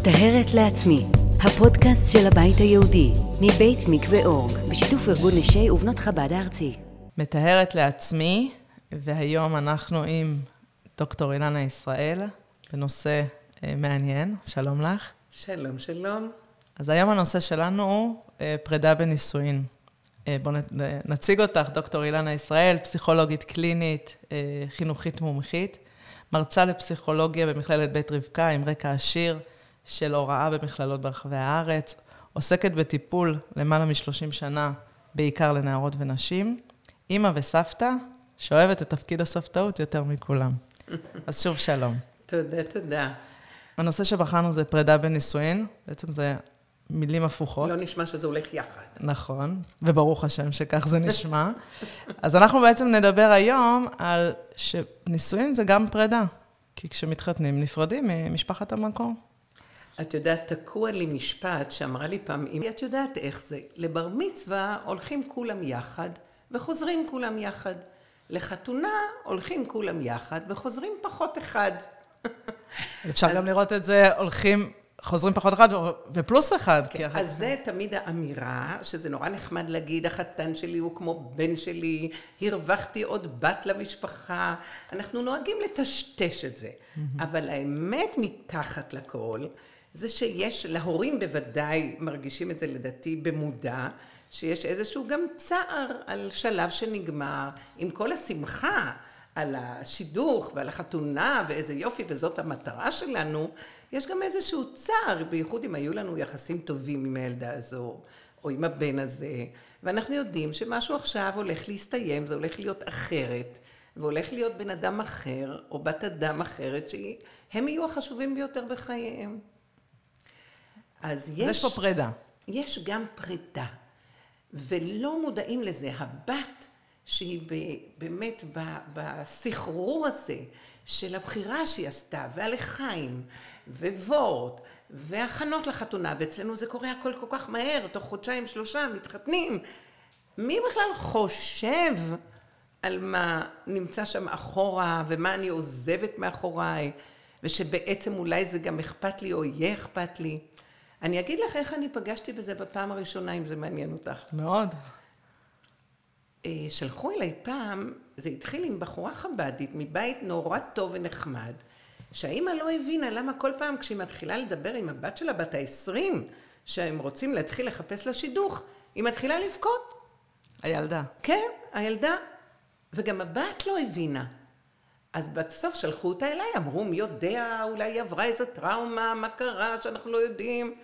מטהרת לעצמי, הפודקאסט של הבית היהודי, מבית מקווה אורג, בשיתוף ארגון נשי ובנות חב"ד הארצי. מטהרת לעצמי, והיום אנחנו עם דוקטור אילנה ישראל, בנושא אה, מעניין. שלום לך. שלום, שלום. אז היום הנושא שלנו הוא אה, פרידה בנישואין. אה, בואו נציג אותך, דוקטור אילנה ישראל, פסיכולוגית קלינית, חינוכית מומחית, מרצה לפסיכולוגיה במכללת בית רבקה עם רקע עשיר של הוראה במכללות ברחבי הארץ, עוסקת בטיפול למעלה מ-30 שנה, בעיקר לנערות ונשים, אימא וסבתא, שאוהבת את תפקיד הסבתאות יותר מכולם. אז שוב שלום. תודה, תודה. הנושא שבחרנו זה פרידה בנישואין, בעצם זה מילים הפוכות. לא נשמע שזה הולך יחד. נכון, וברוך השם שכך זה נשמע. אז אנחנו בעצם נדבר היום על שנישואים זה גם פרידה, כי כשמתחתנים נפרדים ממשפחת המקור. את יודעת, תקוע לי משפט שאמרה לי פעם, אם את יודעת איך זה, לבר מצווה הולכים כולם יחד וחוזרים כולם יחד. לחתונה הולכים כולם יחד וחוזרים פחות אחד. אפשר אז... גם לראות את זה, הולכים חוזרים פחות אחד ופלוס אחד. כן, אז זה תמיד האמירה, שזה נורא נחמד להגיד, החתן שלי הוא כמו בן שלי, הרווחתי עוד בת למשפחה. אנחנו נוהגים לטשטש את זה. אבל האמת מתחת לכל, זה שיש, להורים בוודאי מרגישים את זה לדעתי במודע, שיש איזשהו גם צער על שלב שנגמר, עם כל השמחה. על השידוך ועל החתונה ואיזה יופי וזאת המטרה שלנו, יש גם איזשהו צער, בייחוד אם היו לנו יחסים טובים עם הילדה הזו או עם הבן הזה, ואנחנו יודעים שמשהו עכשיו הולך להסתיים, זה הולך להיות אחרת, והולך להיות בן אדם אחר או בת אדם אחרת שהם יהיו החשובים ביותר בחייהם. אז יש... אז יש פה פרידה. יש גם פרידה, ולא מודעים לזה. הבת שהיא באמת בסחרור הזה של הבחירה שהיא עשתה, והלחיים, ווורט, והכנות לחתונה, ואצלנו זה קורה הכל כל כך מהר, תוך חודשיים שלושה מתחתנים. מי בכלל חושב על מה נמצא שם אחורה, ומה אני עוזבת מאחוריי, ושבעצם אולי זה גם אכפת לי או יהיה אכפת לי. אני אגיד לך איך אני פגשתי בזה בפעם הראשונה, אם זה מעניין אותך. מאוד. אה, שלחו אליי פעם, זה התחיל עם בחורה חבדית מבית נורא טוב ונחמד, שהאימא לא הבינה למה כל פעם כשהיא מתחילה לדבר עם הבת שלה בת העשרים, שהם רוצים להתחיל לחפש לה שידוך, היא מתחילה לבכות. הילדה. כן, הילדה. וגם הבת לא הבינה. אז בסוף שלחו אותה אליי, אמרו מי יודע, אולי היא עברה איזה טראומה, מה קרה שאנחנו לא יודעים.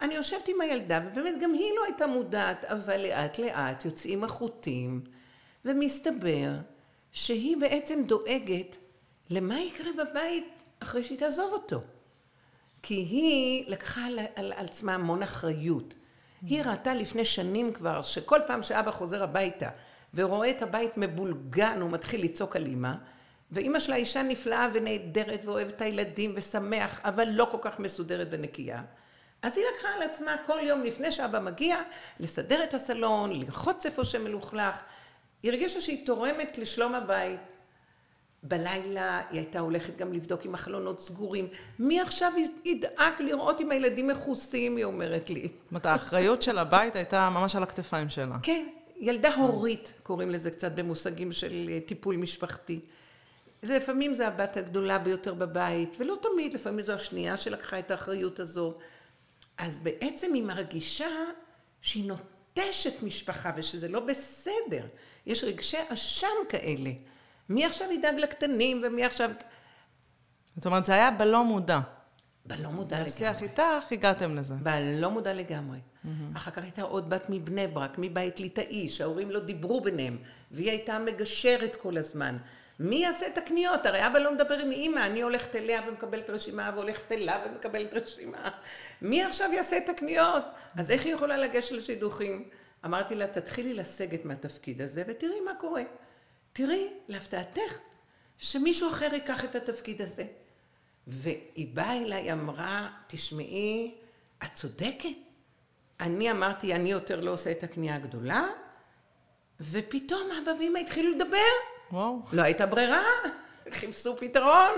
אני יושבת עם הילדה, ובאמת גם היא לא הייתה מודעת, אבל לאט לאט יוצאים החוטים, ומסתבר שהיא בעצם דואגת למה יקרה בבית אחרי שהיא תעזוב אותו. כי היא לקחה על, על, על עצמה המון אחריות. היא ראתה לפני שנים כבר, שכל פעם שאבא חוזר הביתה ורואה את הבית מבולגן, הוא מתחיל לצעוק על אמא, ואימא שלה אישה נפלאה ונהדרת ואוהבת את הילדים ושמח, אבל לא כל כך מסודרת ונקייה. אז היא לקחה על עצמה כל יום לפני שאבא מגיע, לסדר את הסלון, לרחוץ איפה שמלוכלך. היא הרגישה שהיא תורמת לשלום הבית. בלילה היא הייתה הולכת גם לבדוק אם החלונות סגורים. מי עכשיו ידאג לראות אם הילדים מכוסים, היא אומרת לי. זאת אומרת, האחריות של הבית הייתה ממש על הכתפיים שלה. כן, ילדה הורית, קוראים לזה קצת במושגים של אה, טיפול משפחתי. זה לפעמים זה הבת הגדולה ביותר בבית, ולא תמיד, לפעמים זו השנייה שלקחה את האחריות הזו. אז בעצם היא מרגישה שהיא נוטשת משפחה ושזה לא בסדר. יש רגשי אשם כאלה. מי עכשיו ידאג לקטנים ומי עכשיו... זאת אומרת, זה היה בלא מודע. בלא מודע לגמרי. בשיח איתך הגעתם לזה. בלא מודע לגמרי. Mm-hmm. אחר כך הייתה עוד בת מבני ברק, מבית ליטאי, שההורים לא דיברו ביניהם, והיא הייתה מגשרת כל הזמן. מי יעשה את הקניות? הרי אבא לא מדבר עם אימא, אני הולכת אליה ומקבלת רשימה, והולכת אליו ומקבלת רשימה. מי עכשיו יעשה את הקניות? אז איך היא יכולה לגשת לשידוכים? אמרתי לה, תתחילי לסגת מהתפקיד הזה ותראי מה קורה. תראי, להפתעתך, שמישהו אחר ייקח את התפקיד הזה. והיא באה אליי, אמרה, תשמעי, את צודקת. אני אמרתי, אני יותר לא עושה את הקנייה הגדולה, ופתאום אבא ואמא התחילו לדבר. וואו. לא הייתה ברירה, חיפשו פתרון.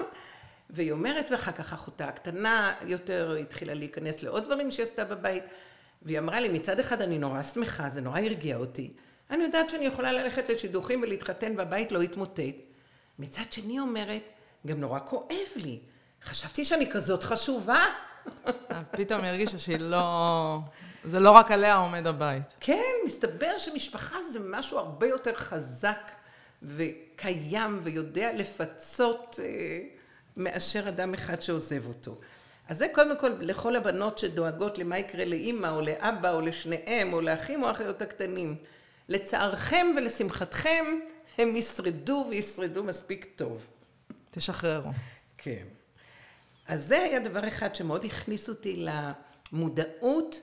והיא אומרת, ואחר כך אחותה הקטנה יותר התחילה להיכנס לעוד דברים שהיא עשתה בבית, והיא אמרה לי, מצד אחד אני נורא שמחה, זה נורא הרגיע אותי. אני יודעת שאני יכולה ללכת לשידוכים ולהתחתן והבית לא יתמוטט. מצד שני אומרת, גם נורא כואב לי. חשבתי שאני כזאת חשובה. פתאום הרגישה שהיא לא... זה לא רק עליה עומד הבית. כן, מסתבר שמשפחה זה משהו הרבה יותר חזק וקיים ויודע לפצות אה, מאשר אדם אחד שעוזב אותו. אז זה קודם כל לכל הבנות שדואגות למה יקרה לאימא או לאבא או לשניהם או לאחים או אחיות הקטנים. לצערכם ולשמחתכם הם ישרדו וישרדו מספיק טוב. תשחררו. כן. אז זה היה דבר אחד שמאוד הכניס אותי למודעות,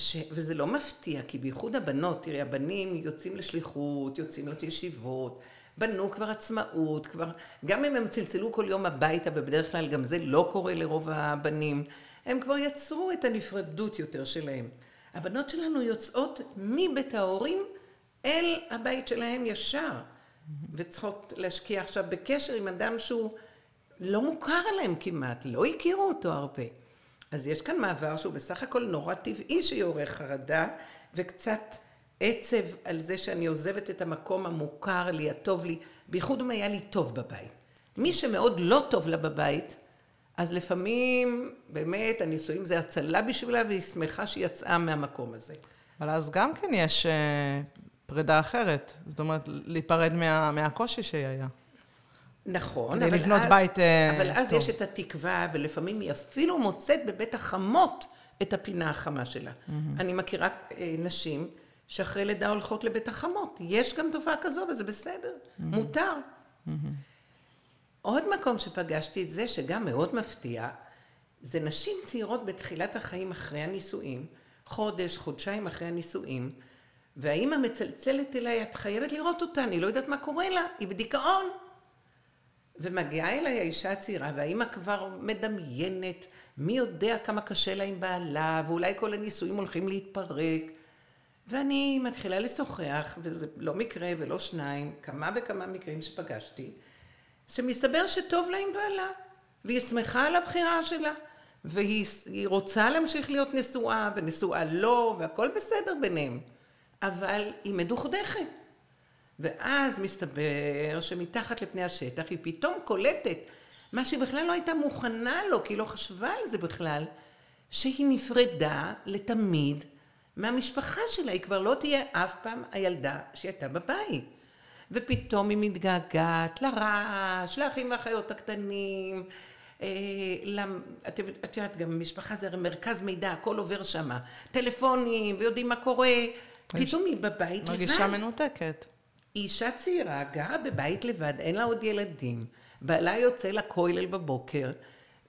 ש... וזה לא מפתיע, כי בייחוד הבנות, תראי, הבנים יוצאים לשליחות, יוצאים לישיבות, בנו כבר עצמאות, כבר, גם אם הם צלצלו כל יום הביתה, ובדרך כלל גם זה לא קורה לרוב הבנים, הם כבר יצרו את הנפרדות יותר שלהם. הבנות שלנו יוצאות מבית ההורים אל הבית שלהם ישר, וצריכות להשקיע עכשיו בקשר עם אדם שהוא לא מוכר להם כמעט, לא הכירו אותו הרבה. אז יש כאן מעבר שהוא בסך הכל נורא טבעי שיעורר חרדה, וקצת עצב על זה שאני עוזבת את המקום המוכר לי, הטוב לי, בייחוד אם היה לי טוב בבית. מי שמאוד לא טוב לה בבית, אז לפעמים באמת הנישואים זה הצלה בשבילה והיא שמחה שהיא יצאה מהמקום הזה. אבל אז גם כן יש אה, פרידה אחרת, זאת אומרת, להיפרד מה, מהקושי שהיה. נכון, כדי לבנות אז, בית אה, אבל אז טוב. יש את התקווה, ולפעמים היא אפילו מוצאת בבית החמות את הפינה החמה שלה. Mm-hmm. אני מכירה אה, נשים שאחרי לידה הולכות לבית החמות. יש גם תופעה כזו, וזה בסדר, mm-hmm. מותר. Mm-hmm. עוד מקום שפגשתי את זה, שגם מאוד מפתיע, זה נשים צעירות בתחילת החיים אחרי הנישואים, חודש, חודשיים אחרי הנישואים, והאימא מצלצלת אליי, את חייבת לראות אותה, אני לא יודעת מה קורה לה, היא בדיכאון. ומגיעה אליי האישה הצעירה, והאימא כבר מדמיינת, מי יודע כמה קשה לה עם בעלה, ואולי כל הנישואים הולכים להתפרק. ואני מתחילה לשוחח, וזה לא מקרה ולא שניים, כמה וכמה מקרים שפגשתי, שמסתבר שטוב לה עם בעלה, והיא שמחה על הבחירה שלה, והיא רוצה להמשיך להיות נשואה, ונשואה לא, והכל בסדר ביניהם, אבל היא מדוכדכת. ואז מסתבר שמתחת לפני השטח היא פתאום קולטת מה שהיא בכלל לא הייתה מוכנה לו, כי היא לא חשבה על זה בכלל, שהיא נפרדה לתמיד מהמשפחה שלה, היא כבר לא תהיה אף פעם הילדה שהייתה בבית. ופתאום היא מתגעגעת לרעש, לאחים והאחיות הקטנים, אה, למ... את, את יודעת, גם משפחה זה הרי מרכז מידע, הכל עובר שמה. טלפונים, ויודעים מה קורה, פתאום היא בבית לבד. מרגישה מנותקת. היא אישה צעירה, גרה בבית לבד, אין לה עוד ילדים, בעלה יוצא לכולל בבוקר,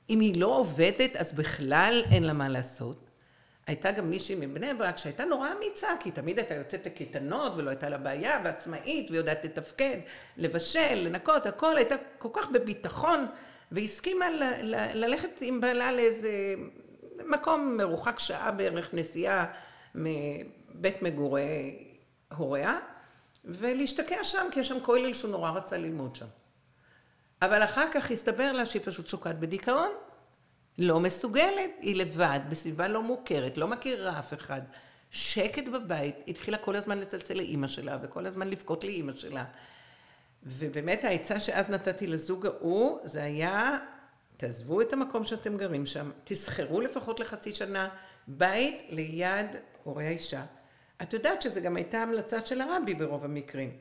אם היא לא עובדת אז בכלל אין לה מה לעשות. הייתה גם מישהי מבני ברק שהייתה נורא אמיצה, כי תמיד הייתה יוצאת לקייטנות ולא הייתה לה בעיה, ועצמאית, ויודעת לתפקד, לבשל, לנקות, הכל, הייתה כל כך בביטחון, והסכימה ל- ל- ללכת עם בעלה לאיזה מקום מרוחק שעה בערך נסיעה מבית מגורי הוריה, ולהשתקע שם, כי יש שם כולל שהוא נורא רצה ללמוד שם. אבל אחר כך הסתבר לה שהיא פשוט שוקעת בדיכאון, לא מסוגלת, היא לבד, בסביבה לא מוכרת, לא מכירה אף אחד. שקט בבית, התחילה כל הזמן לצלצל לאימא שלה, וכל הזמן לבכות לאימא שלה. ובאמת העצה שאז נתתי לזוג ההוא, זה היה, תעזבו את המקום שאתם גרים שם, תסחרו לפחות לחצי שנה בית ליד הורי האישה. את יודעת שזה גם הייתה המלצה של הרבי ברוב המקרים.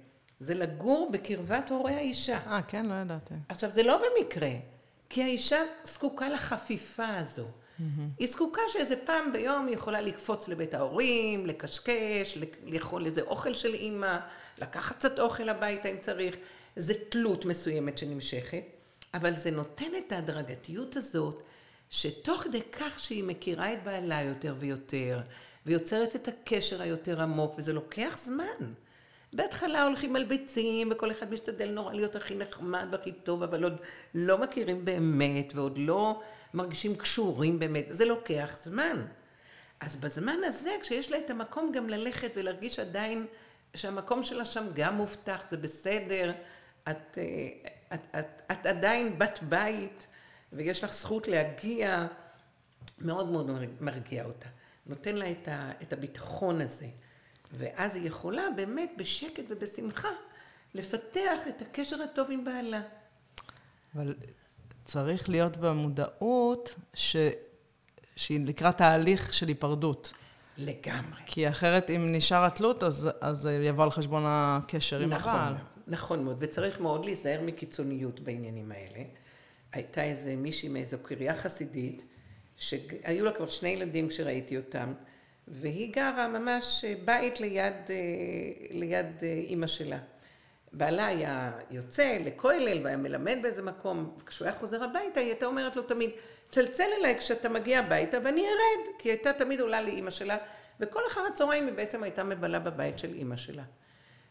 זה לגור בקרבת הורי האישה. אה, כן? לא ידעתי. עכשיו, זה לא במקרה, כי האישה זקוקה לחפיפה הזו. Mm-hmm. היא זקוקה שאיזה פעם ביום היא יכולה לקפוץ לבית ההורים, לקשקש, לאכול איזה אוכל של אימא, לקחת קצת אוכל הביתה אם צריך. זה תלות מסוימת שנמשכת, אבל זה נותן את ההדרגתיות הזאת, שתוך כדי כך שהיא מכירה את בעלה יותר ויותר, ויוצרת את הקשר היותר עמוק, וזה לוקח זמן. בהתחלה הולכים על ביצים, וכל אחד משתדל נורא להיות הכי נחמד והכי טוב, אבל עוד לא מכירים באמת, ועוד לא מרגישים קשורים באמת, זה לוקח זמן. אז בזמן הזה, כשיש לה את המקום גם ללכת ולהרגיש עדיין שהמקום שלה שם גם מובטח, זה בסדר, את, את, את, את עדיין בת בית, ויש לך זכות להגיע, מאוד מאוד מרגיע אותה. נותן לה את, ה, את הביטחון הזה. ואז היא יכולה באמת בשקט ובשמחה לפתח את הקשר הטוב עם בעלה. אבל צריך להיות במודעות ש... שהיא לקראת תהליך של היפרדות. לגמרי. כי אחרת אם נשאר התלות, אז, אז יבוא על חשבון הקשר עם נכון, הבעל. נכון מאוד, וצריך מאוד להיזהר מקיצוניות בעניינים האלה. הייתה איזה מישהי מאיזו קריה חסידית, שהיו לה כבר שני ילדים כשראיתי אותם, והיא גרה ממש בית ליד, אה, ליד אה, אימא שלה. בעלה היה יוצא לכולל והיה מלמד באיזה מקום, וכשהוא היה חוזר הביתה היא הייתה אומרת לו תמיד, צלצל אליי כשאתה מגיע הביתה ואני ארד, כי היא הייתה תמיד עולה לאימא שלה, וכל אחר הצהריים היא בעצם הייתה מבלה בבית של אימא שלה.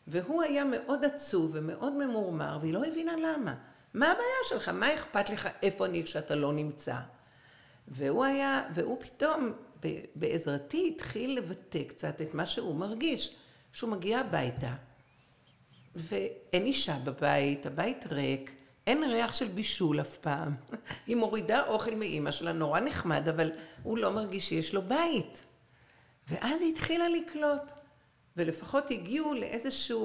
והוא היה מאוד עצוב ומאוד ממורמר, והיא לא הבינה למה. מה הבעיה שלך? מה אכפת לך איפה אני כשאתה לא נמצא? והוא היה, והוא פתאום בעזרתי התחיל לבטא קצת את מה שהוא מרגיש, שהוא מגיע הביתה ואין אישה בבית, הבית ריק, אין ריח של בישול אף פעם. היא מורידה אוכל מאימא שלה, נורא נחמד, אבל הוא לא מרגיש שיש לו בית. ואז היא התחילה לקלוט, ולפחות הגיעו לאיזושהי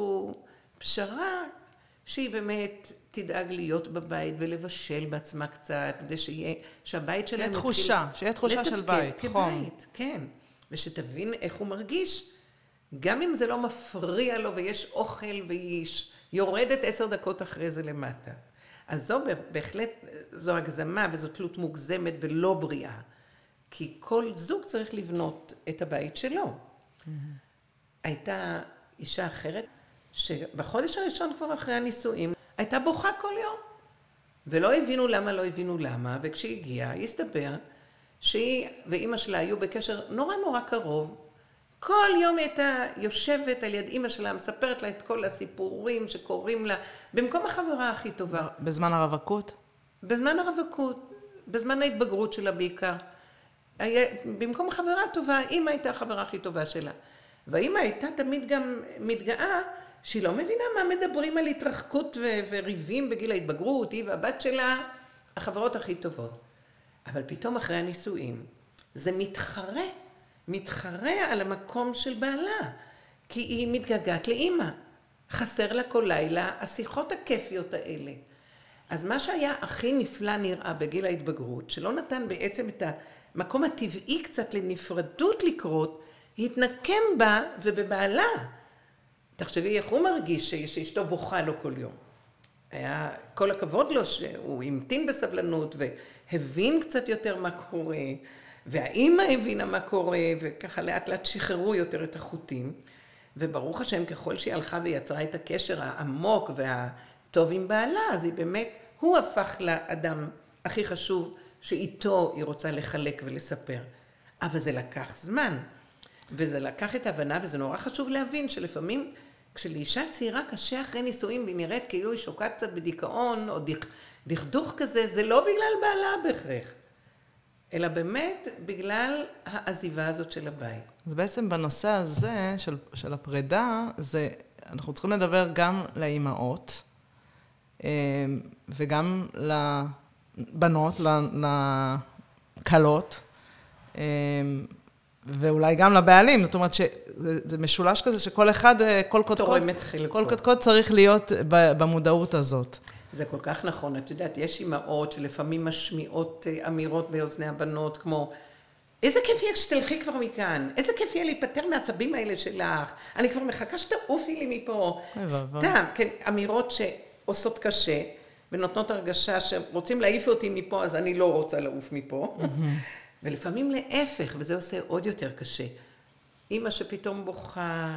פשרה שהיא באמת תדאג להיות בבית ולבשל בעצמה קצת, כדי שיהיה, שהבית שלהם יתחיל... תחושה, שיהיה תחושה של בית, כבית, חום. כן. ושתבין איך הוא מרגיש. גם אם זה לא מפריע לו ויש אוכל והיא יורדת עשר דקות אחרי זה למטה. אז זו בהחלט, זו הגזמה וזו תלות מוגזמת ולא בריאה. כי כל זוג צריך לבנות את הבית שלו. Mm-hmm. הייתה אישה אחרת, שבחודש הראשון כבר אחרי הנישואים, הייתה בוכה כל יום. ולא הבינו למה, לא הבינו למה, וכשהיא הגיעה, הסתבר שהיא ואימא שלה היו בקשר נורא נורא קרוב, כל יום היא הייתה יושבת על יד אימא שלה, מספרת לה את כל הסיפורים שקורים לה, במקום החברה הכי טובה. בזמן הרווקות? בזמן הרווקות, בזמן ההתבגרות שלה בעיקר. היה, במקום חברה טובה, אימא הייתה החברה הכי טובה שלה. והאימא הייתה תמיד גם מתגאה שהיא לא מבינה מה מדברים על התרחקות ו- וריבים בגיל ההתבגרות, היא והבת שלה החברות הכי טובות. אבל פתאום אחרי הנישואים זה מתחרה מתחרה על המקום של בעלה, כי היא מתגעגעת לאימא. חסר לה כל לילה השיחות הכיפיות האלה. אז מה שהיה הכי נפלא נראה בגיל ההתבגרות, שלא נתן בעצם את המקום הטבעי קצת לנפרדות לקרות, התנקם בה ובבעלה. תחשבי איך הוא מרגיש שאשתו בוכה לו כל יום. היה כל הכבוד לו שהוא המתין בסבלנות והבין קצת יותר מה קורה. והאימא הבינה מה קורה, וככה לאט לאט שחררו יותר את החוטים. וברוך השם, ככל שהיא הלכה ויצרה את הקשר העמוק והטוב עם בעלה, אז היא באמת, הוא הפך לאדם הכי חשוב שאיתו היא רוצה לחלק ולספר. אבל זה לקח זמן, וזה לקח את ההבנה, וזה נורא חשוב להבין שלפעמים כשלאישה צעירה קשה אחרי נישואים והיא נראית כאילו היא שוקעת קצת בדיכאון או דכדוך כזה, זה לא בגלל בעלה בהכרח. אלא באמת בגלל העזיבה הזאת של הבית. אז בעצם בנושא הזה של, של הפרידה, זה, אנחנו צריכים לדבר גם לאימהות, אה, וגם לבנות, לכלות, אה, ואולי גם לבעלים, זאת אומרת שזה משולש כזה שכל אחד, אה, כל קודקוד, כל קודקוד צריך להיות במודעות הזאת. זה כל כך נכון. את יודעת, יש אימהות שלפעמים משמיעות אה, אמירות באוזני הבנות, כמו, איזה כיף יהיה כשתלכי כבר מכאן, איזה כיף יהיה להיפטר מהעצבים האלה שלך, אני כבר מחכה שתעופי לי מפה. סתם, כן, אמירות שעושות קשה, ונותנות הרגשה שרוצים להעיף אותי מפה, אז אני לא רוצה לעוף מפה. ולפעמים להפך, וזה עושה עוד יותר קשה. אימא שפתאום בוכה,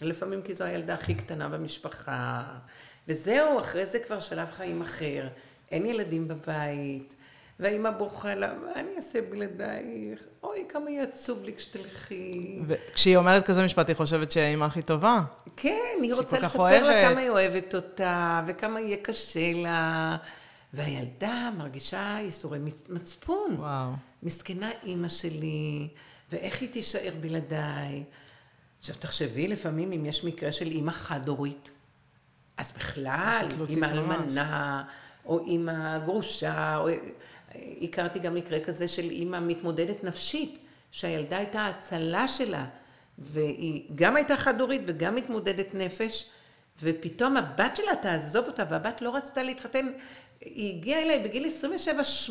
לפעמים כי זו הילדה הכי קטנה במשפחה, וזהו, אחרי זה כבר שלב חיים אחר, אין ילדים בבית, והאימא בוכה לה, מה אני אעשה בלעדייך? אוי, כמה יהיה עצוב לי כשתלכי. וכשהיא אומרת כזה משפט, היא חושבת שהיא האימא הכי טובה? כן, היא רוצה לספר לה כמה היא אוהבת אותה, וכמה יהיה קשה לה. והילדה מרגישה ייסורי מצפון. וואו. מסכנה אימא שלי, ואיך היא תישאר בלעדיי. עכשיו תחשבי לפעמים אם יש מקרה של אימא חד-הורית, אז בכלל, אימא אלמנה, או אימא גרושה, או הכרתי גם מקרה כזה של אימא מתמודדת נפשית, שהילדה הייתה הצלה שלה, והיא גם הייתה חד-הורית וגם מתמודדת נפש, ופתאום הבת שלה תעזוב אותה, והבת לא רצתה להתחתן. היא הגיעה אליי בגיל 27-8,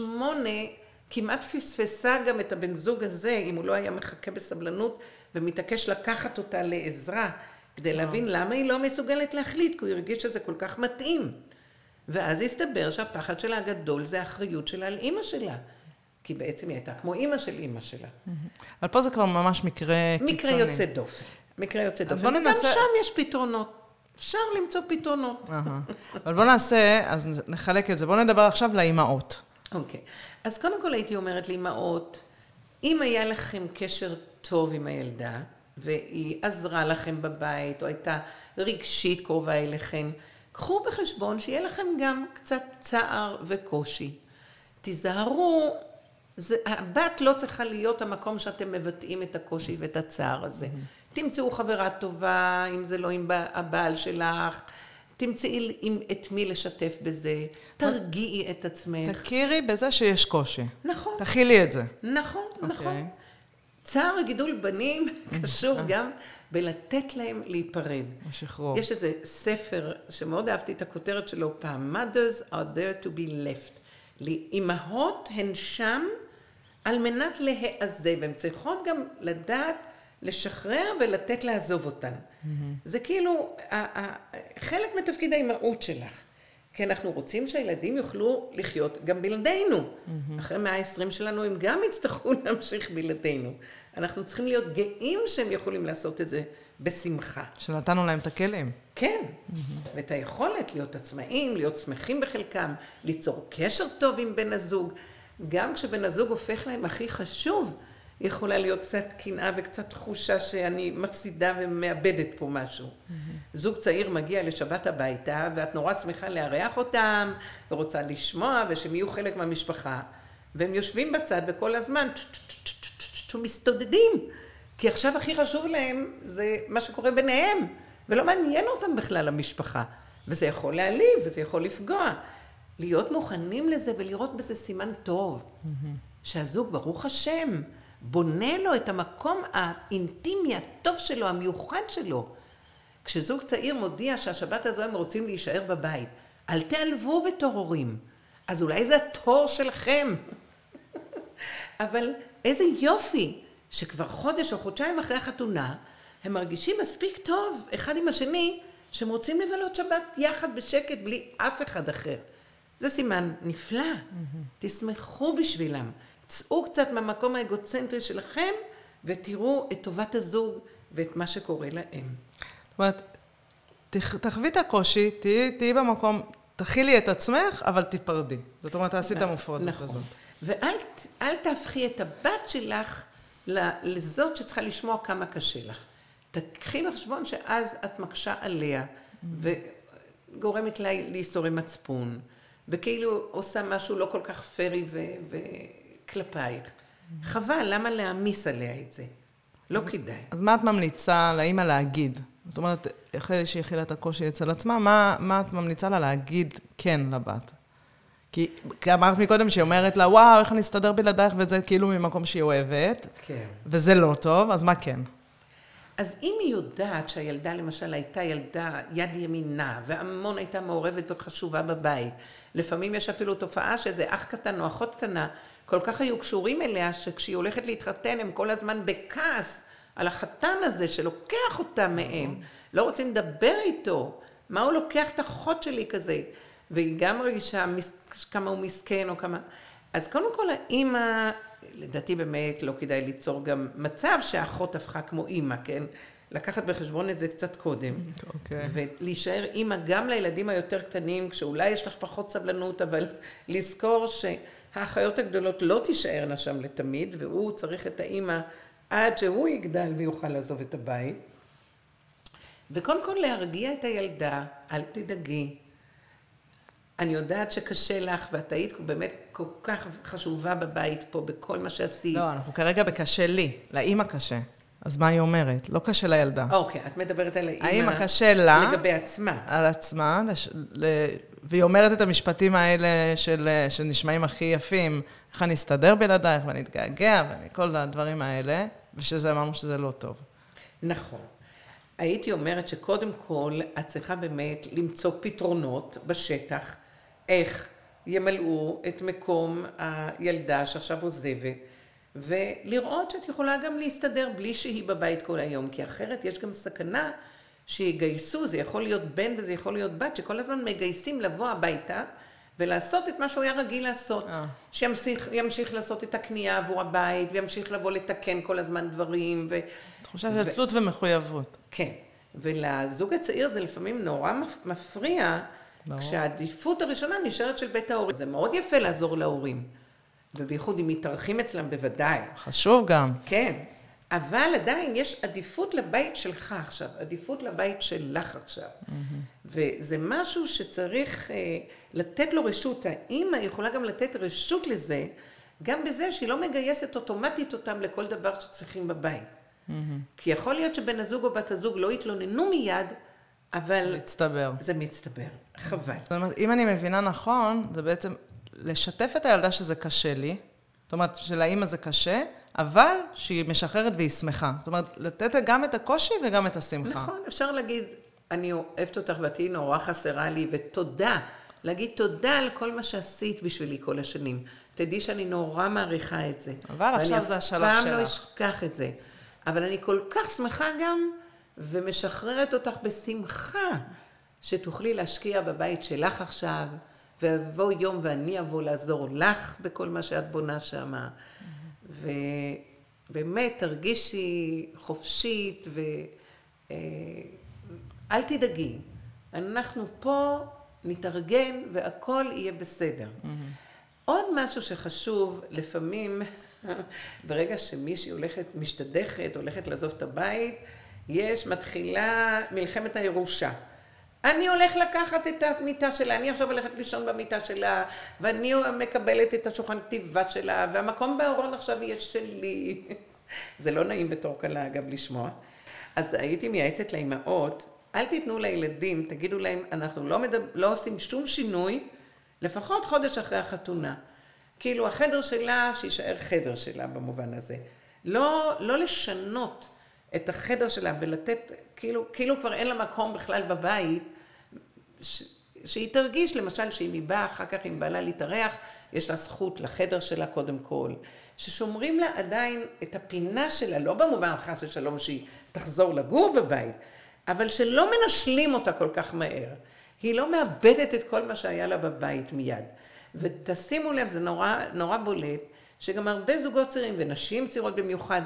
כמעט פספסה גם את הבן זוג הזה, אם הוא לא היה מחכה בסבלנות ומתעקש לקחת אותה לעזרה, כדי להבין למה היא לא מסוגלת להחליט, כי הוא הרגיש שזה כל כך מתאים. ואז הסתבר שהפחד שלה הגדול זה האחריות שלה על אימא שלה. כי בעצם היא הייתה כמו אימא של אימא שלה. אבל פה זה כבר ממש מקרה קיצוני. מקרה יוצא דופן. מקרה יוצא דופן. וגם ננסה- שם יש פתרונות. אפשר למצוא פתרונות. אבל בוא נעשה, אז נחלק את זה. בוא נדבר עכשיו לאימהות. אוקיי. אז קודם כל הייתי אומרת לאמהות, אם היה לכם קשר טוב עם הילדה, והיא עזרה לכם בבית, או הייתה רגשית קרובה אליכם, קחו בחשבון שיהיה לכם גם קצת צער וקושי. תיזהרו, זה, הבת לא צריכה להיות המקום שאתם מבטאים את הקושי ואת הצער הזה. תמצאו חברה טובה, אם זה לא עם הבעל שלך, תמצאי עם, את מי לשתף בזה, תרגיעי את עצמך. תכירי בזה שיש קושי. נכון. תכילי את זה. נכון, אוקיי. נכון. צער גידול בנים קשור גם בלתת להם להיפרד. השחרור. יש איזה ספר שמאוד אהבתי את הכותרת שלו פעם, Mothers are there to be left. אימהות הן שם על מנת להיעזב, הן צריכות גם לדעת לשחרר ולתת לעזוב אותן. זה כאילו חלק מתפקיד האימהות שלך. כי אנחנו רוצים שהילדים יוכלו לחיות גם בלעדינו. אחרי מאה העשרים שלנו הם גם יצטרכו להמשיך בלעדינו. אנחנו צריכים להיות גאים שהם יכולים לעשות את זה בשמחה. שנתנו להם את הכלים. כן, ואת היכולת להיות עצמאים, להיות שמחים בחלקם, ליצור קשר טוב עם בן הזוג. גם כשבן הזוג הופך להם הכי חשוב, יכולה להיות קצת קנאה וקצת תחושה שאני מפסידה ומאבדת פה משהו. זוג צעיר מגיע לשבת הביתה, ואת נורא שמחה לארח אותם, ורוצה לשמוע, ושהם יהיו חלק מהמשפחה, והם יושבים בצד וכל הזמן מסתודדים, כי עכשיו הכי חשוב להם זה מה שקורה ביניהם, ולא מעניין אותם בכלל המשפחה. וזה יכול להעליב, וזה יכול לפגוע. להיות מוכנים לזה ולראות בזה סימן טוב. שהזוג, ברוך השם, בונה לו את המקום האינטימי, הטוב שלו, המיוחד שלו. כשזוג צעיר מודיע שהשבת הזו הם רוצים להישאר בבית, אל תיעלבו בתור הורים. אז אולי זה התור שלכם. אבל איזה יופי, שכבר חודש או חודשיים אחרי החתונה, הם מרגישים מספיק טוב אחד עם השני, שהם רוצים לבלות שבת יחד בשקט בלי אף אחד אחר. זה סימן נפלא. תשמחו בשבילם. צאו קצת מהמקום האגוצנטרי שלכם, ותראו את טובת הזוג ואת מה שקורה להם. זאת אומרת, תח- תחווי את הקושי, תהיי תהיי במקום, תכילי את עצמך, אבל תיפרדי. זאת אומרת, תעשי את המופרדות נכון. הזאת. ואל ת- אל תהפכי את הבת שלך לזאת שצריכה לשמוע כמה קשה לך. תקחי בחשבון שאז את מקשה עליה, וגורמת לה לאיסורי מצפון, וכאילו עושה משהו לא כל כך פרי ו- וכלפייך. חבל, למה להעמיס עליה את זה? לא כדאי. אז מה את ממליצה לאימא להגיד? זאת אומרת, אחרי שהיא הכילה את הקושי אצל עצמה, מה, מה את ממליצה לה להגיד כן לבת? כי, כי אמרת מקודם שהיא אומרת לה, וואו, איך אני אסתדר בלעדייך, וזה כאילו ממקום שהיא אוהבת, כן. וזה לא טוב, אז מה כן? אז אם היא יודעת שהילדה למשל הייתה ילדה יד ימינה והמון הייתה מעורבת וחשובה בבית, לפעמים יש אפילו תופעה שאיזה אח קטן או אחות קטנה כל כך היו קשורים אליה שכשהיא הולכת להתחתן הם כל הזמן בכעס על החתן הזה שלוקח אותה מהם, לא רוצים לדבר איתו, מה הוא לוקח את אחות שלי כזה, והיא גם מרגישה מס- כמה הוא מסכן או כמה, אז קודם כל האימא לדעתי באמת לא כדאי ליצור גם מצב שהאחות הפכה כמו אימא, כן? לקחת בחשבון את זה קצת קודם. אוקיי. ולהישאר אימא גם לילדים היותר קטנים, כשאולי יש לך פחות סבלנות, אבל לזכור שהאחיות הגדולות לא תישארנה שם לתמיד, והוא צריך את האימא עד שהוא יגדל ויוכל לעזוב את הבית. וקודם כל להרגיע את הילדה, אל תדאגי. אני יודעת שקשה לך, ואת היית באמת כל כך חשובה בבית פה, בכל מה שעשית. לא, אנחנו כרגע בקשה לי, לאימא קשה. אז מה היא אומרת? לא קשה לילדה. אוקיי, את מדברת על האימא... האמא קשה לה... לגבי עצמה. על עצמה, לש, והיא אומרת את המשפטים האלה של, שנשמעים הכי יפים, איך אני אסתדר בלעדייך, ואני אתגעגע, וכל הדברים האלה, ושזה אמרנו שזה לא טוב. נכון. הייתי אומרת שקודם כל, את צריכה באמת למצוא פתרונות בשטח, איך ימלאו את מקום הילדה שעכשיו עוזבת, ולראות שאת יכולה גם להסתדר בלי שהיא בבית כל היום, כי אחרת יש גם סכנה שיגייסו, זה יכול להיות בן וזה יכול להיות בת, שכל הזמן מגייסים לבוא הביתה ולעשות את מה שהוא היה רגיל לעשות. אה. שימשיך לעשות את הקנייה עבור הבית, וימשיך לבוא לתקן כל הזמן דברים. ו... תחושה של תלות ומחויבות. כן. ולזוג הצעיר זה לפעמים נורא מפריע, ברור. כשהעדיפות הראשונה נשארת של בית ההורים. זה מאוד יפה לעזור להורים. ובייחוד אם מתארחים אצלם בוודאי. חשוב גם. כן. אבל עדיין יש עדיפות לבית שלך עכשיו, עדיפות לבית שלך עכשיו. Mm-hmm. וזה משהו שצריך אה, לתת לו רשות. האימא יכולה גם לתת רשות לזה, גם בזה שהיא לא מגייסת אוטומטית אותם לכל דבר שצריכים בבית. Mm-hmm. כי יכול להיות שבן הזוג או בת הזוג לא יתלוננו מיד, אבל... מצטבר. זה מצטבר. חבל. זאת אומרת, אם אני מבינה נכון, זה בעצם לשתף את הילדה שזה קשה לי, זאת אומרת, שלאימא זה קשה, אבל שהיא משחררת והיא שמחה. זאת אומרת, לתת גם את הקושי וגם את השמחה. נכון, אפשר להגיד, אני אוהבת אותך ואת תהיי נורא חסרה לי, ותודה. להגיד תודה על כל מה שעשית בשבילי כל השנים. תדעי שאני נורא מעריכה את זה. אבל עכשיו זה השלב שלך. ואני אף פעם לא אשכח את זה. אבל אני כל כך שמחה גם, ומשחררת אותך בשמחה, שתוכלי להשקיע בבית שלך עכשיו, ויבוא יום ואני אבוא לעזור לך בכל מה שאת בונה שם. ובאמת תרגישי חופשית ואל אה, תדאגי. אנחנו פה נתארגן והכל יהיה בסדר. Mm-hmm. עוד משהו שחשוב, לפעמים ברגע שמישהי הולכת, משתדכת, הולכת לעזוב את הבית, יש, מתחילה מלחמת הירושה. אני הולך לקחת את המיטה שלה, אני עכשיו הולכת לישון במיטה שלה, ואני מקבלת את השולחן כתיבה שלה, והמקום בארון עכשיו יהיה שלי. זה לא נעים בתור כלה, אגב, לשמוע. אז הייתי מייעצת לאימהות, אל תיתנו לילדים, תגידו להם, אנחנו לא, מדבר, לא עושים שום שינוי, לפחות חודש אחרי החתונה. כאילו החדר שלה, שיישאר חדר שלה במובן הזה. לא, לא לשנות את החדר שלה ולתת, כאילו, כאילו כבר אין לה מקום בכלל בבית, ש, שהיא תרגיש למשל שאם היא באה אחר כך עם בעלה להתארח, יש לה זכות לחדר שלה קודם כל. ששומרים לה עדיין את הפינה שלה, לא במובן חס ושלום שהיא תחזור לגור בבית, אבל שלא מנשלים אותה כל כך מהר. היא לא מאבדת את כל מה שהיה לה בבית מיד. ותשימו לב, זה נורא, נורא בולט, שגם הרבה זוגות צעירים, ונשים צעירות במיוחד,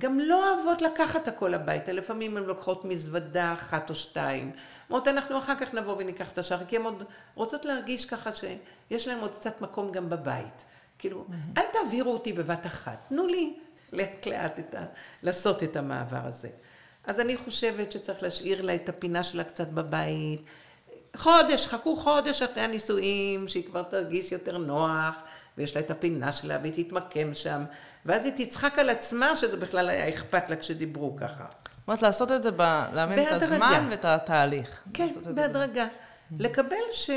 גם לא אוהבות לקחת הכל הביתה, לפעמים הן לוקחות מזוודה אחת או שתיים. אומרות, אנחנו אחר כך נבוא וניקח את השאר, כי הן עוד רוצות להרגיש ככה שיש להן עוד קצת מקום גם בבית. כאילו. אל תעבירו אותי בבת אחת, תנו לי לאט לאט את ה... לעשות את המעבר הזה. אז אני חושבת שצריך להשאיר לה את הפינה שלה קצת בבית. חודש, חכו חודש אחרי הנישואים, שהיא כבר תרגיש יותר נוח, ויש לה את הפינה שלה, והיא תתמקם שם. ואז היא תצחק על עצמה שזה בכלל היה אכפת לה כשדיברו ככה. אומרת, לעשות את זה, ב... להבין את הזמן ואת התהליך. כן, בהדרגה. לקבל ש...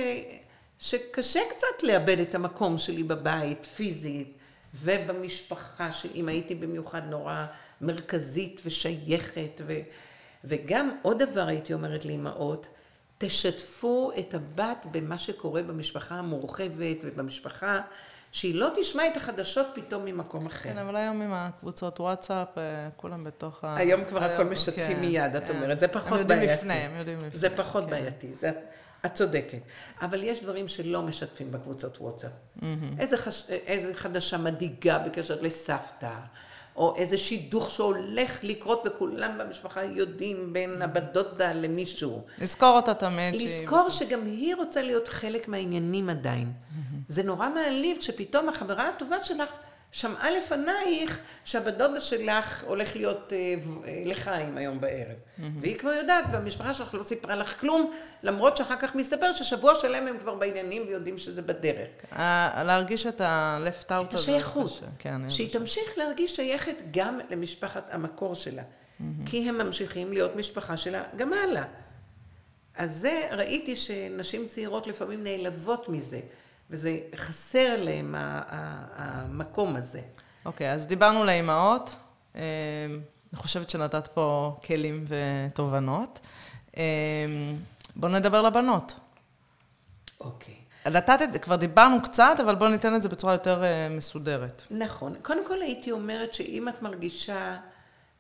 שקשה קצת לאבד את המקום שלי בבית, פיזית, ובמשפחה, שאם הייתי במיוחד נורא מרכזית ושייכת, ו... וגם עוד דבר הייתי אומרת לאמהות, תשתפו את הבת במה שקורה במשפחה המורחבת ובמשפחה שהיא לא תשמע את החדשות פתאום ממקום אחר. כן, אבל היום עם הקבוצות וואטסאפ, אה, כולם בתוך ה... היום כבר הכל משתפים כן, מיד, את כן. אומרת. זה פחות בעייתי. הם יודעים לפני, הם יודעים לפני. זה פחות כן. בעייתי, זה, את צודקת. אבל יש דברים שלא משתפים בקבוצות וואטסאפ. איזה חדשה מדאיגה בקשר לסבתא. או איזה שידוך שהולך לקרות וכולם במשפחה יודעים בין הבת דודה למישהו. לזכור אותה תמיד. לזכור שהיא... שגם היא רוצה להיות חלק מהעניינים עדיין. זה נורא מעליב כשפתאום החברה הטובה שלך שמעה לפנייך שהבת דודה שלך הולך להיות אה, אה, לחיים היום בערב. Mm-hmm. והיא כבר יודעת, והמשפחה שלך לא סיפרה לך כלום, למרות שאחר כך מסתבר ששבוע שלם הם כבר בעניינים ויודעים שזה בדרך. להרגיש את ה-left out הזה. את השייכות. כן, שהיא תמשיך להרגיש שייכת גם למשפחת המקור שלה. Mm-hmm. כי הם ממשיכים להיות משפחה שלה גם הלאה. אז זה, ראיתי שנשים צעירות לפעמים נעלבות מזה. וזה חסר להם המקום הזה. אוקיי, okay, אז דיברנו לאימהות. אה, אני חושבת שנתת פה כלים ותובנות. אה, בואו נדבר לבנות. אוקיי. Okay. נתת, כבר דיברנו קצת, אבל בואו ניתן את זה בצורה יותר אה, מסודרת. נכון. קודם כל הייתי אומרת שאם את מרגישה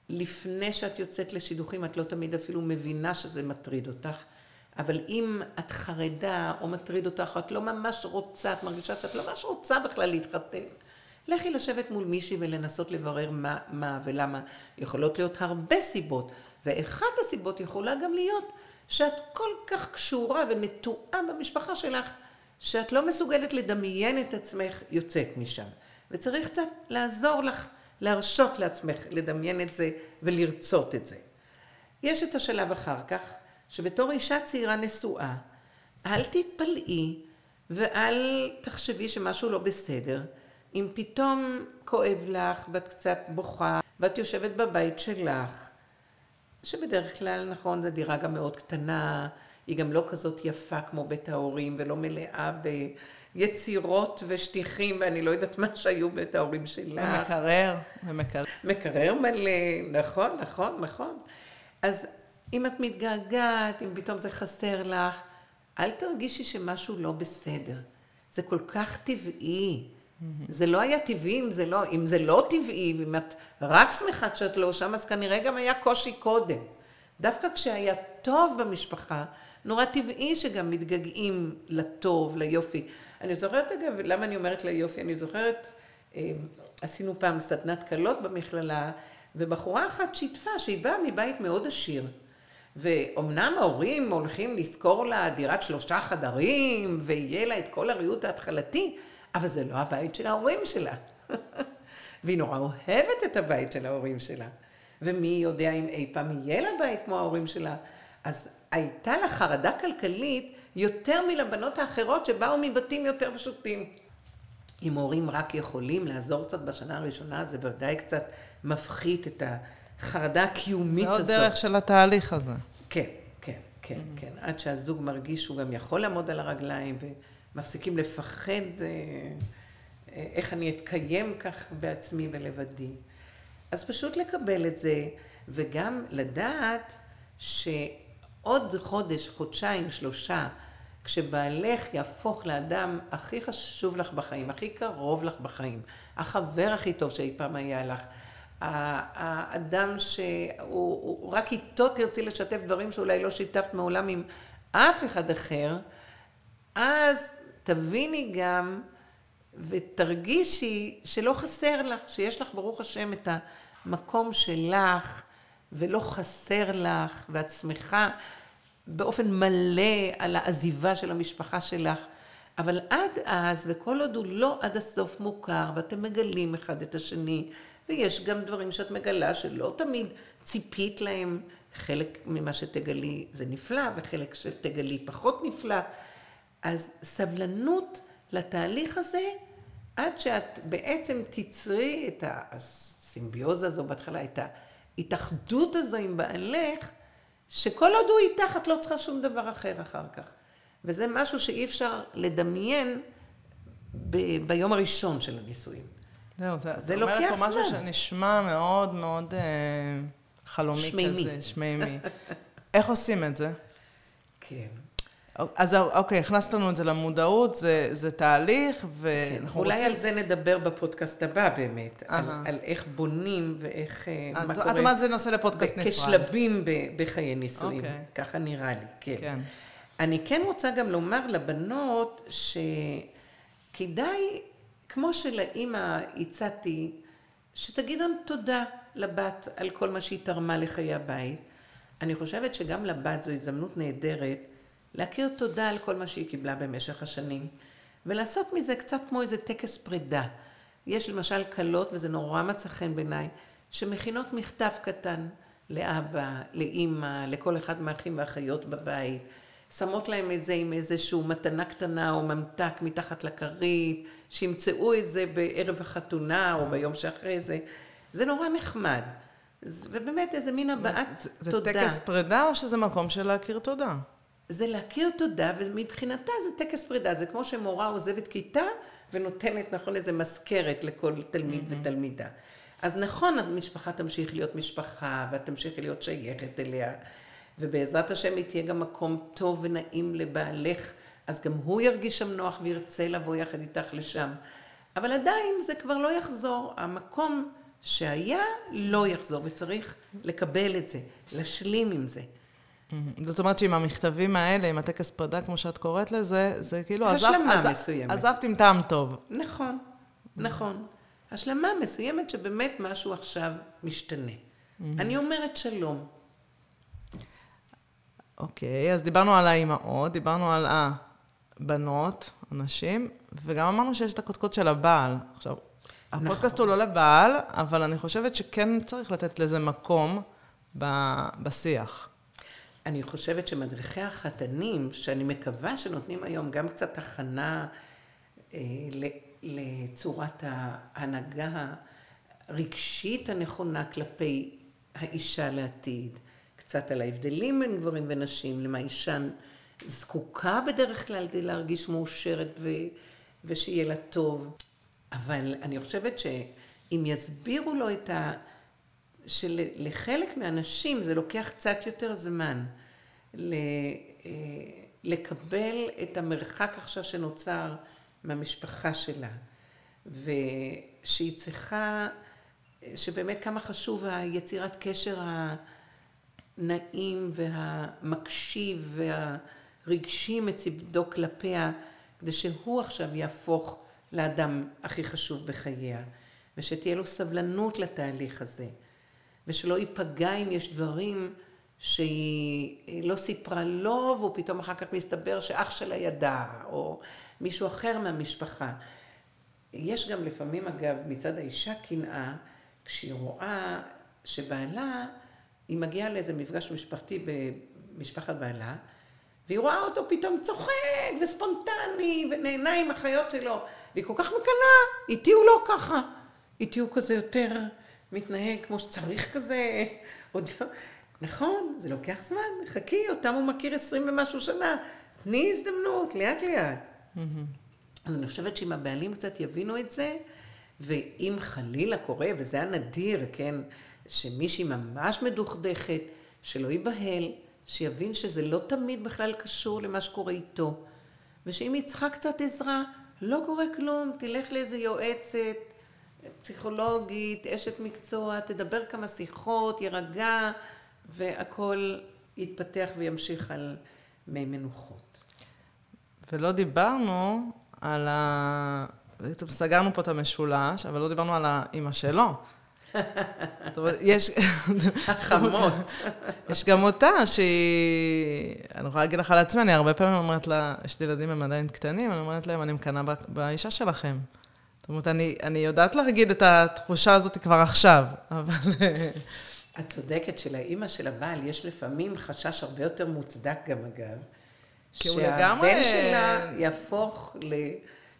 לפני שאת יוצאת לשידוכים, את לא תמיד אפילו מבינה שזה מטריד אותך. אבל אם את חרדה או מטריד אותך, או את לא ממש רוצה, את מרגישה שאת לא ממש רוצה בכלל להתחתן, לכי לשבת מול מישהי ולנסות לברר מה, מה ולמה. יכולות להיות הרבה סיבות, ואחת הסיבות יכולה גם להיות שאת כל כך קשורה ונטועה במשפחה שלך, שאת לא מסוגלת לדמיין את עצמך יוצאת משם. וצריך קצת לעזור לך, להרשות לעצמך לדמיין את זה ולרצות את זה. יש את השלב אחר כך, שבתור אישה צעירה נשואה, אל תתפלאי ואל תחשבי שמשהו לא בסדר. אם פתאום כואב לך ואת קצת בוכה ואת יושבת בבית שלך, שבדרך כלל, נכון, זו דירה גם מאוד קטנה, היא גם לא כזאת יפה כמו בית ההורים ולא מלאה ביצירות ושטיחים ואני לא יודעת מה שהיו בית ההורים שלך. ומקרר, ומקרר. מקרר מלא, נכון, נכון, נכון. אז אם את מתגעגעת, אם פתאום זה חסר לך, אל תרגישי שמשהו לא בסדר. זה כל כך טבעי. זה לא היה טבעי אם זה לא, אם זה לא טבעי, ואם את רק שמחה שאת לא שם, אז כנראה גם היה קושי קודם. דווקא כשהיה טוב במשפחה, נורא טבעי שגם מתגעגעים לטוב, ליופי. אני זוכרת אגב, למה אני אומרת ליופי? אני זוכרת, אה, עשינו פעם סדנת כלות במכללה, ובחורה אחת שיתפה שהיא באה מבית מאוד עשיר. ואומנם ההורים הולכים לשכור לה דירת שלושה חדרים, ויהיה לה את כל הריהוט ההתחלתי, אבל זה לא הבית של ההורים שלה. והיא נורא אוהבת את הבית של ההורים שלה. ומי יודע אם אי פעם יהיה לה בית כמו ההורים שלה. אז הייתה לה חרדה כלכלית יותר מלבנות האחרות שבאו מבתים יותר פשוטים. אם הורים רק יכולים לעזור קצת בשנה הראשונה, זה בוודאי קצת מפחית את החרדה הקיומית הזאת. זה עוד דרך של התהליך הזה. כן, כן, כן, mm-hmm. כן. עד שהזוג מרגיש שהוא גם יכול לעמוד על הרגליים ומפסיקים לפחד אה, אה, איך אני אתקיים כך בעצמי ולבדי. אז פשוט לקבל את זה, וגם לדעת שעוד חודש, חודשיים, שלושה, כשבעלך יהפוך לאדם הכי חשוב לך בחיים, הכי קרוב לך בחיים, החבר הכי טוב שאי פעם היה לך, האדם שהוא רק איתו תרצי לשתף דברים שאולי לא שיתפת מעולם עם אף אחד אחר, אז תביני גם ותרגישי שלא חסר לך, שיש לך ברוך השם את המקום שלך ולא חסר לך ואת שמחה באופן מלא על העזיבה של המשפחה שלך. אבל עד אז, וכל עוד הוא לא עד הסוף מוכר, ואתם מגלים אחד את השני, ויש גם דברים שאת מגלה שלא תמיד ציפית להם. חלק ממה שתגלי זה נפלא, וחלק שתגלי פחות נפלא. אז סבלנות לתהליך הזה, עד שאת בעצם תצרי את הסימביוזה הזו בהתחלה, את ההתאחדות הזו עם בעלך, שכל עוד הוא איתך את לא צריכה שום דבר אחר אחר כך. וזה משהו שאי אפשר לדמיין ב- ביום הראשון של הנישואים. זהו, זה, זה לוקח זמן. את אומרת פה משהו שנשמע מאוד מאוד אה, חלומי שמימי. כזה, שמימי. איך עושים את זה? כן. אז אוקיי, הכנסת לנו את זה למודעות, זה, זה תהליך, ואנחנו כן, רוצים... אולי על זה נדבר בפודקאסט הבא באמת, על, על איך בונים ואיך, אה, מה קורה. את אומרת, זה נושא לפודקאסט נפרד. כשלבים בחיי נישואים, אוקיי. ככה נראה לי, כן. כן. אני כן רוצה גם לומר לבנות שכדאי כמו שלאימא הצעתי, שתגיד גם תודה לבת על כל מה שהיא תרמה לחיי הבית. אני חושבת שגם לבת זו הזדמנות נהדרת להכיר תודה על כל מה שהיא קיבלה במשך השנים, ולעשות מזה קצת כמו איזה טקס פרידה. יש למשל כלות, וזה נורא מצא חן בעיניי, שמכינות מכתב קטן לאבא, לאימא, לכל אחד מהאחים והאחיות בבית. שמות להם את זה עם איזושהי מתנה קטנה או ממתק מתחת לכרית, שימצאו את זה בערב החתונה או ביום שאחרי זה. זה נורא נחמד. ובאמת איזה מין הבעת זה, תודה. זה טקס פרידה או שזה מקום של להכיר תודה? זה להכיר תודה, ומבחינתה זה טקס פרידה. זה כמו שמורה עוזבת כיתה ונותנת, נכון, איזה מזכרת לכל תלמיד mm-hmm. ותלמידה. אז נכון, המשפחה תמשיך להיות משפחה, ואת תמשיכי להיות שייכת אליה, ובעזרת השם היא תהיה גם מקום טוב ונעים לבעלך, אז גם הוא ירגיש שם נוח וירצה לבוא יחד איתך לשם. אבל עדיין זה כבר לא יחזור. המקום שהיה לא יחזור, וצריך לקבל את זה, להשלים עם זה. זאת אומרת שעם המכתבים האלה, עם הטקס פרידה, כמו שאת קוראת לזה, זה כאילו השלמה עזבת, מסוימת. עזבת עם טעם טוב. נכון, נכון. השלמה מסוימת שבאמת משהו עכשיו משתנה. אני אומרת שלום. אוקיי, אז דיברנו על האימהות, דיברנו על הבנות, הנשים, וגם אמרנו שיש את הקודקוד של הבעל. עכשיו, נכון. הפודקאסט הוא לא לבעל, אבל אני חושבת שכן צריך לתת לזה מקום ב- בשיח. אני חושבת שמדריכי החתנים, שאני מקווה שנותנים היום גם קצת הכנה אה, לצורת ההנהגה הרגשית הנכונה כלפי האישה לעתיד, קצת על ההבדלים בין גברים ונשים, למה אישה זקוקה בדרך כלל כדי להרגיש מאושרת ו- ושיהיה לה טוב. אבל אני חושבת שאם יסבירו לו את ה... שלחלק מהאנשים זה לוקח קצת יותר זמן ל... אה, לקבל את המרחק עכשיו שנוצר מהמשפחה שלה, ושהיא צריכה, שבאמת כמה חשוב היצירת קשר הנעים והמקשיב והרגשי מצידו כלפיה, כדי שהוא עכשיו יהפוך לאדם הכי חשוב בחייה, ושתהיה לו סבלנות לתהליך הזה, ושלא ייפגע אם יש דברים שהיא לא סיפרה לו, והוא פתאום אחר כך מסתבר שאח שלה ידע, או מישהו אחר מהמשפחה. יש גם לפעמים, אגב, מצד האישה קנאה, כשהיא רואה שבעלה, היא מגיעה לאיזה מפגש משפחתי במשפחת בעלה, והיא רואה אותו פתאום צוחק וספונטני ונהנה עם החיות שלו, והיא כל כך מקנאה, איתי הוא לא ככה, איתי הוא כזה יותר מתנהג כמו שצריך כזה, עוד לא... נכון, זה לוקח זמן, חכי, אותם הוא מכיר עשרים ומשהו שנה, תני הזדמנות, לאט לאט. אז אני חושבת שאם הבעלים קצת יבינו את זה, ואם חלילה קורה, וזה הנדיר, כן, שמישהי ממש מדוכדכת, שלא ייבהל, שיבין שזה לא תמיד בכלל קשור למה שקורה איתו, ושאם היא צריכה קצת עזרה, לא קורה כלום, תלך לאיזה יועצת, פסיכולוגית, אשת מקצוע, תדבר כמה שיחות, יירגע, והכל יתפתח וימשיך על מי מנוחות. ולא דיברנו על ה... בעצם סגרנו פה את המשולש, אבל לא דיברנו על האימא שלו. יש... החמות. יש גם אותה שהיא... אני יכולה להגיד לך על עצמי, אני הרבה פעמים אומרת לה, יש לי ילדים, הם עדיין קטנים, אני אומרת להם, אני מקנאה באישה שלכם. זאת אומרת, אני, אני יודעת להגיד את התחושה הזאת כבר עכשיו, אבל... את צודקת שלאימא של הבעל יש לפעמים חשש הרבה יותר מוצדק גם אגב. הוא לגמרי- שהבן שלה יהפוך ל...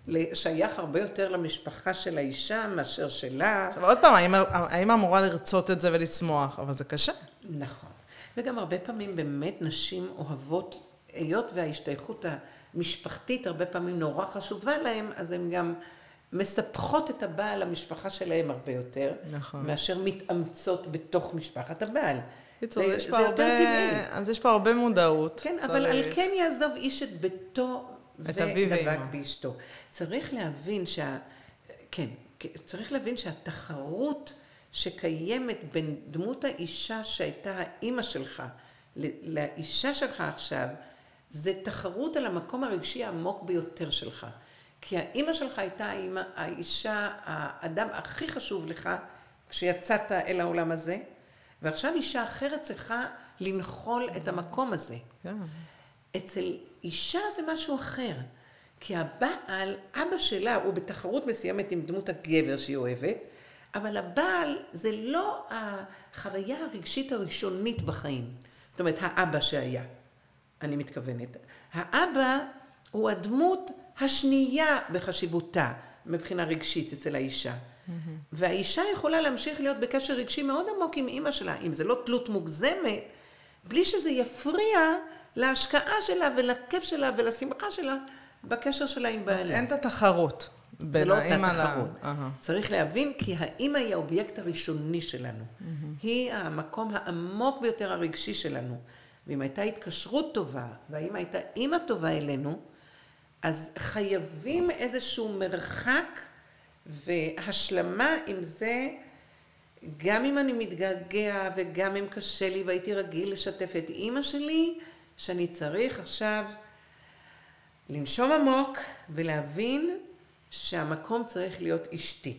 לשייך הרבה יותר למשפחה של האישה מאשר שלה. עכשיו, עוד פעם, האמא- אמורה לרצות את זה ולשמוח, אבל זה קשה. נכון. וגם הרבה פעמים באמת נשים אוהבות, היות וההשתייכות המשפחתית הרבה פעמים נורא חשובה להן, אז הן גם מספחות את הבעל למשפחה שלהם הרבה יותר, נכון. מאשר מתאמצות בתוך משפחת הבעל. בקיצור, זה- יש פה הרבה... טבעי. אז יש פה הרבה מודעות. כן, אבל על צריך- כן יעזוב איש את ביתו את אביו ודבק ואמו. באשתו. צריך להבין שה... כן, צריך להבין שהתחרות שקיימת בין דמות האישה שהייתה האימא שלך לאישה שלך עכשיו, זה תחרות על המקום הרגשי העמוק ביותר שלך. כי האימא שלך הייתה האימא, האישה, האדם הכי חשוב לך כשיצאת אל העולם הזה, ועכשיו אישה אחרת צריכה לנחול את המקום הזה. כן. אצל אישה זה משהו אחר. כי הבעל, אבא שלה, הוא בתחרות מסוימת עם דמות הגבר שהיא אוהבת, אבל הבעל זה לא החוויה הרגשית הראשונית בחיים. זאת אומרת, האבא שהיה, אני מתכוונת. האבא הוא הדמות השנייה בחשיבותה מבחינה רגשית אצל האישה. Mm-hmm. והאישה יכולה להמשיך להיות בקשר רגשי מאוד עמוק עם אימא שלה, אם זה לא תלות מוגזמת, בלי שזה יפריע להשקעה שלה ולכיף שלה ולשמחה שלה בקשר שלה עם בעליה. אין את התחרות. זה לא אותה תחרות. לה... צריך להבין כי האימא היא האובייקט הראשוני שלנו. Mm-hmm. היא המקום העמוק ביותר הרגשי שלנו. ואם הייתה התקשרות טובה, והאימא הייתה אימא טובה אלינו, אז חייבים איזשהו מרחק והשלמה עם זה, גם אם אני מתגעגע וגם אם קשה לי והייתי רגיל לשתף את אימא שלי, שאני צריך עכשיו לנשום עמוק ולהבין שהמקום צריך להיות אשתי.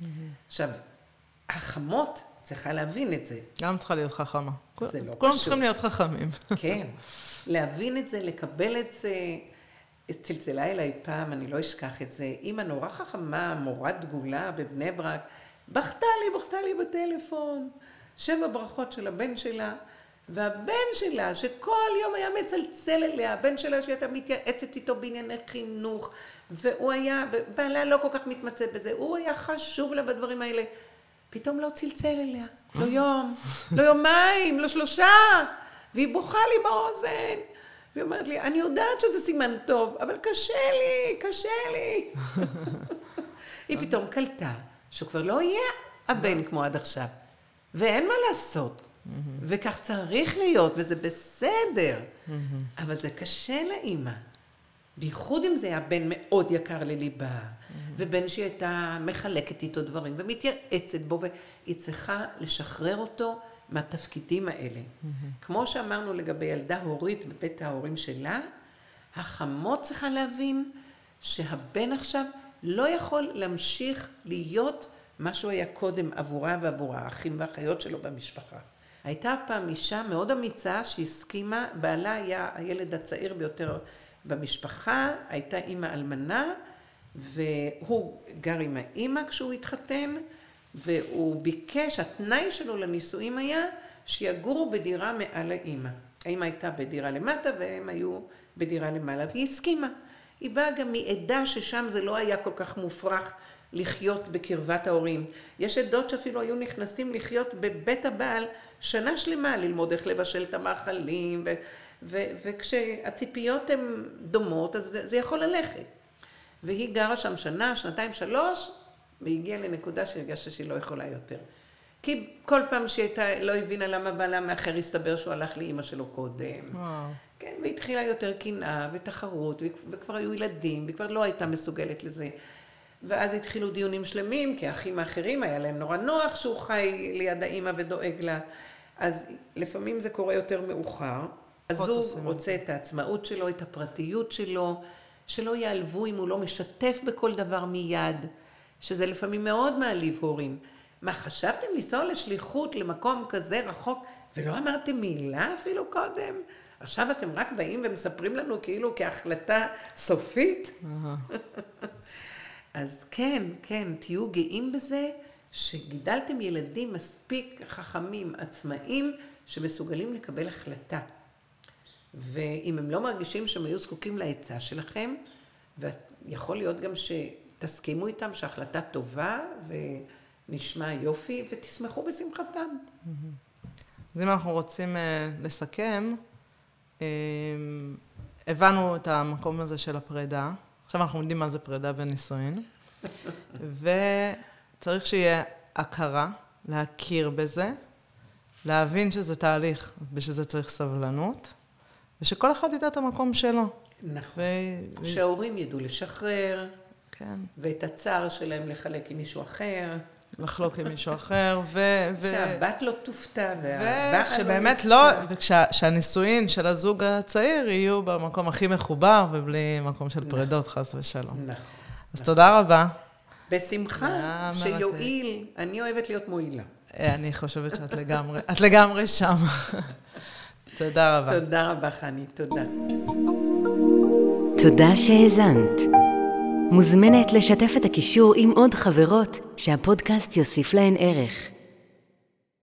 Mm-hmm. עכשיו, החמות צריכה להבין את זה. גם צריכה להיות חכמה. זה לא פשוט. כולם צריכים להיות חכמים. כן. להבין את זה, לקבל את זה. צלצלה אליי פעם, אני לא אשכח את זה, אימא נורא חכמה, מורה דגולה בבני ברק, בכתה לי, בכתה לי בטלפון, שבע ברכות של הבן שלה, והבן שלה, שכל יום היה מצלצל אליה, הבן שלה שהייתה מתייעצת איתו בענייני חינוך, והוא היה, בעלה לא כל כך מתמצא בזה, הוא היה חשוב לה בדברים האלה. פתאום לא צלצל אליה, לא יום, לא יומיים, לא שלושה, והיא בוכה לי באוזן. והיא אומרת לי, אני יודעת שזה סימן טוב, אבל קשה לי, קשה לי. היא פתאום קלטה שהוא כבר לא יהיה הבן כמו עד עכשיו, ואין מה לעשות. וכך צריך להיות, וזה בסדר. אבל זה קשה לאימא. בייחוד אם זה היה בן מאוד יקר לליבה, ובן שהיא הייתה מחלקת איתו דברים ומתייעצת בו, והיא צריכה לשחרר אותו מהתפקידים האלה. כמו שאמרנו לגבי ילדה הורית בבית ההורים שלה, החמות צריכה להבין שהבן עכשיו לא יכול להמשיך להיות מה שהוא היה קודם עבורה ועבור האחים והאחיות שלו במשפחה. הייתה פעם אישה מאוד אמיצה שהסכימה, בעלה היה הילד הצעיר ביותר במשפחה, הייתה אימא אלמנה, והוא גר עם האימא כשהוא התחתן, והוא ביקש, התנאי שלו לנישואים היה שיגורו בדירה מעל האימא. האימא הייתה בדירה למטה והם היו בדירה למעלה, והיא הסכימה. היא באה גם מעדה ששם זה לא היה כל כך מופרך לחיות בקרבת ההורים. יש עדות שאפילו היו נכנסים לחיות בבית הבעל שנה שלמה, ללמוד איך לבשל את המאכלים, ו- ו- וכשהציפיות הן דומות, אז זה, זה יכול ללכת. והיא גרה שם שנה, שנתיים, שלוש, והיא הגיעה לנקודה שהרגשת שהיא לא יכולה יותר. כי כל פעם שהיא הייתה, לא הבינה למה בעלה מאחר, הסתבר שהוא הלך לאימא שלו קודם. וואו. כן, והתחילה יותר קנאה ותחרות, וכבר היו ילדים, והיא כבר לא הייתה מסוגלת לזה. ואז התחילו דיונים שלמים, כי האחים האחרים היה להם נורא נוח שהוא חי ליד האימא ודואג לה. אז לפעמים זה קורה יותר מאוחר. אז הוא רוצה את העצמאות שלו, את הפרטיות שלו, שלא יעלבו אם הוא לא משתף בכל דבר מיד. שזה לפעמים מאוד מעליב הורים. מה, חשבתם לנסוע לשליחות למקום כזה רחוק, ולא אמרתם מילה אפילו קודם? עכשיו אתם רק באים ומספרים לנו כאילו כהחלטה סופית? אז כן, כן, תהיו גאים בזה שגידלתם ילדים מספיק חכמים, עצמאים, שמסוגלים לקבל החלטה. ואם הם לא מרגישים שהם היו זקוקים לעצה שלכם, ויכול להיות גם ש... תסכימו איתם שההחלטה טובה ונשמע יופי ותשמחו בשמחתם. אז אם אנחנו רוצים אה, לסכם, אה, הבנו את המקום הזה של הפרידה, עכשיו אנחנו יודעים מה זה פרידה בנישואין, וצריך שיהיה הכרה, להכיר בזה, להבין שזה תהליך, בשביל זה צריך סבלנות, ושכל אחד ידע את המקום שלו. נכון. ו... שההורים ידעו לשחרר, כן. ואת הצער שלהם לחלק עם מישהו אחר. לחלוק עם מישהו אחר, ו... ו... שהבת לא תופתע, והבעל לא ושבאמת לא, וכשהנישואין של הזוג הצעיר יהיו במקום הכי מחובר, ובלי מקום של פרידות, נכון. חס ושלום. נכון. אז תודה רבה. בשמחה, שיועיל. אני אוהבת להיות מועילה. אה, אני חושבת שאת לגמרי, את לגמרי שם. תודה רבה. תודה רבה, חני, תודה. תודה שהאזנת. מוזמנת לשתף את הקישור עם עוד חברות שהפודקאסט יוסיף להן ערך.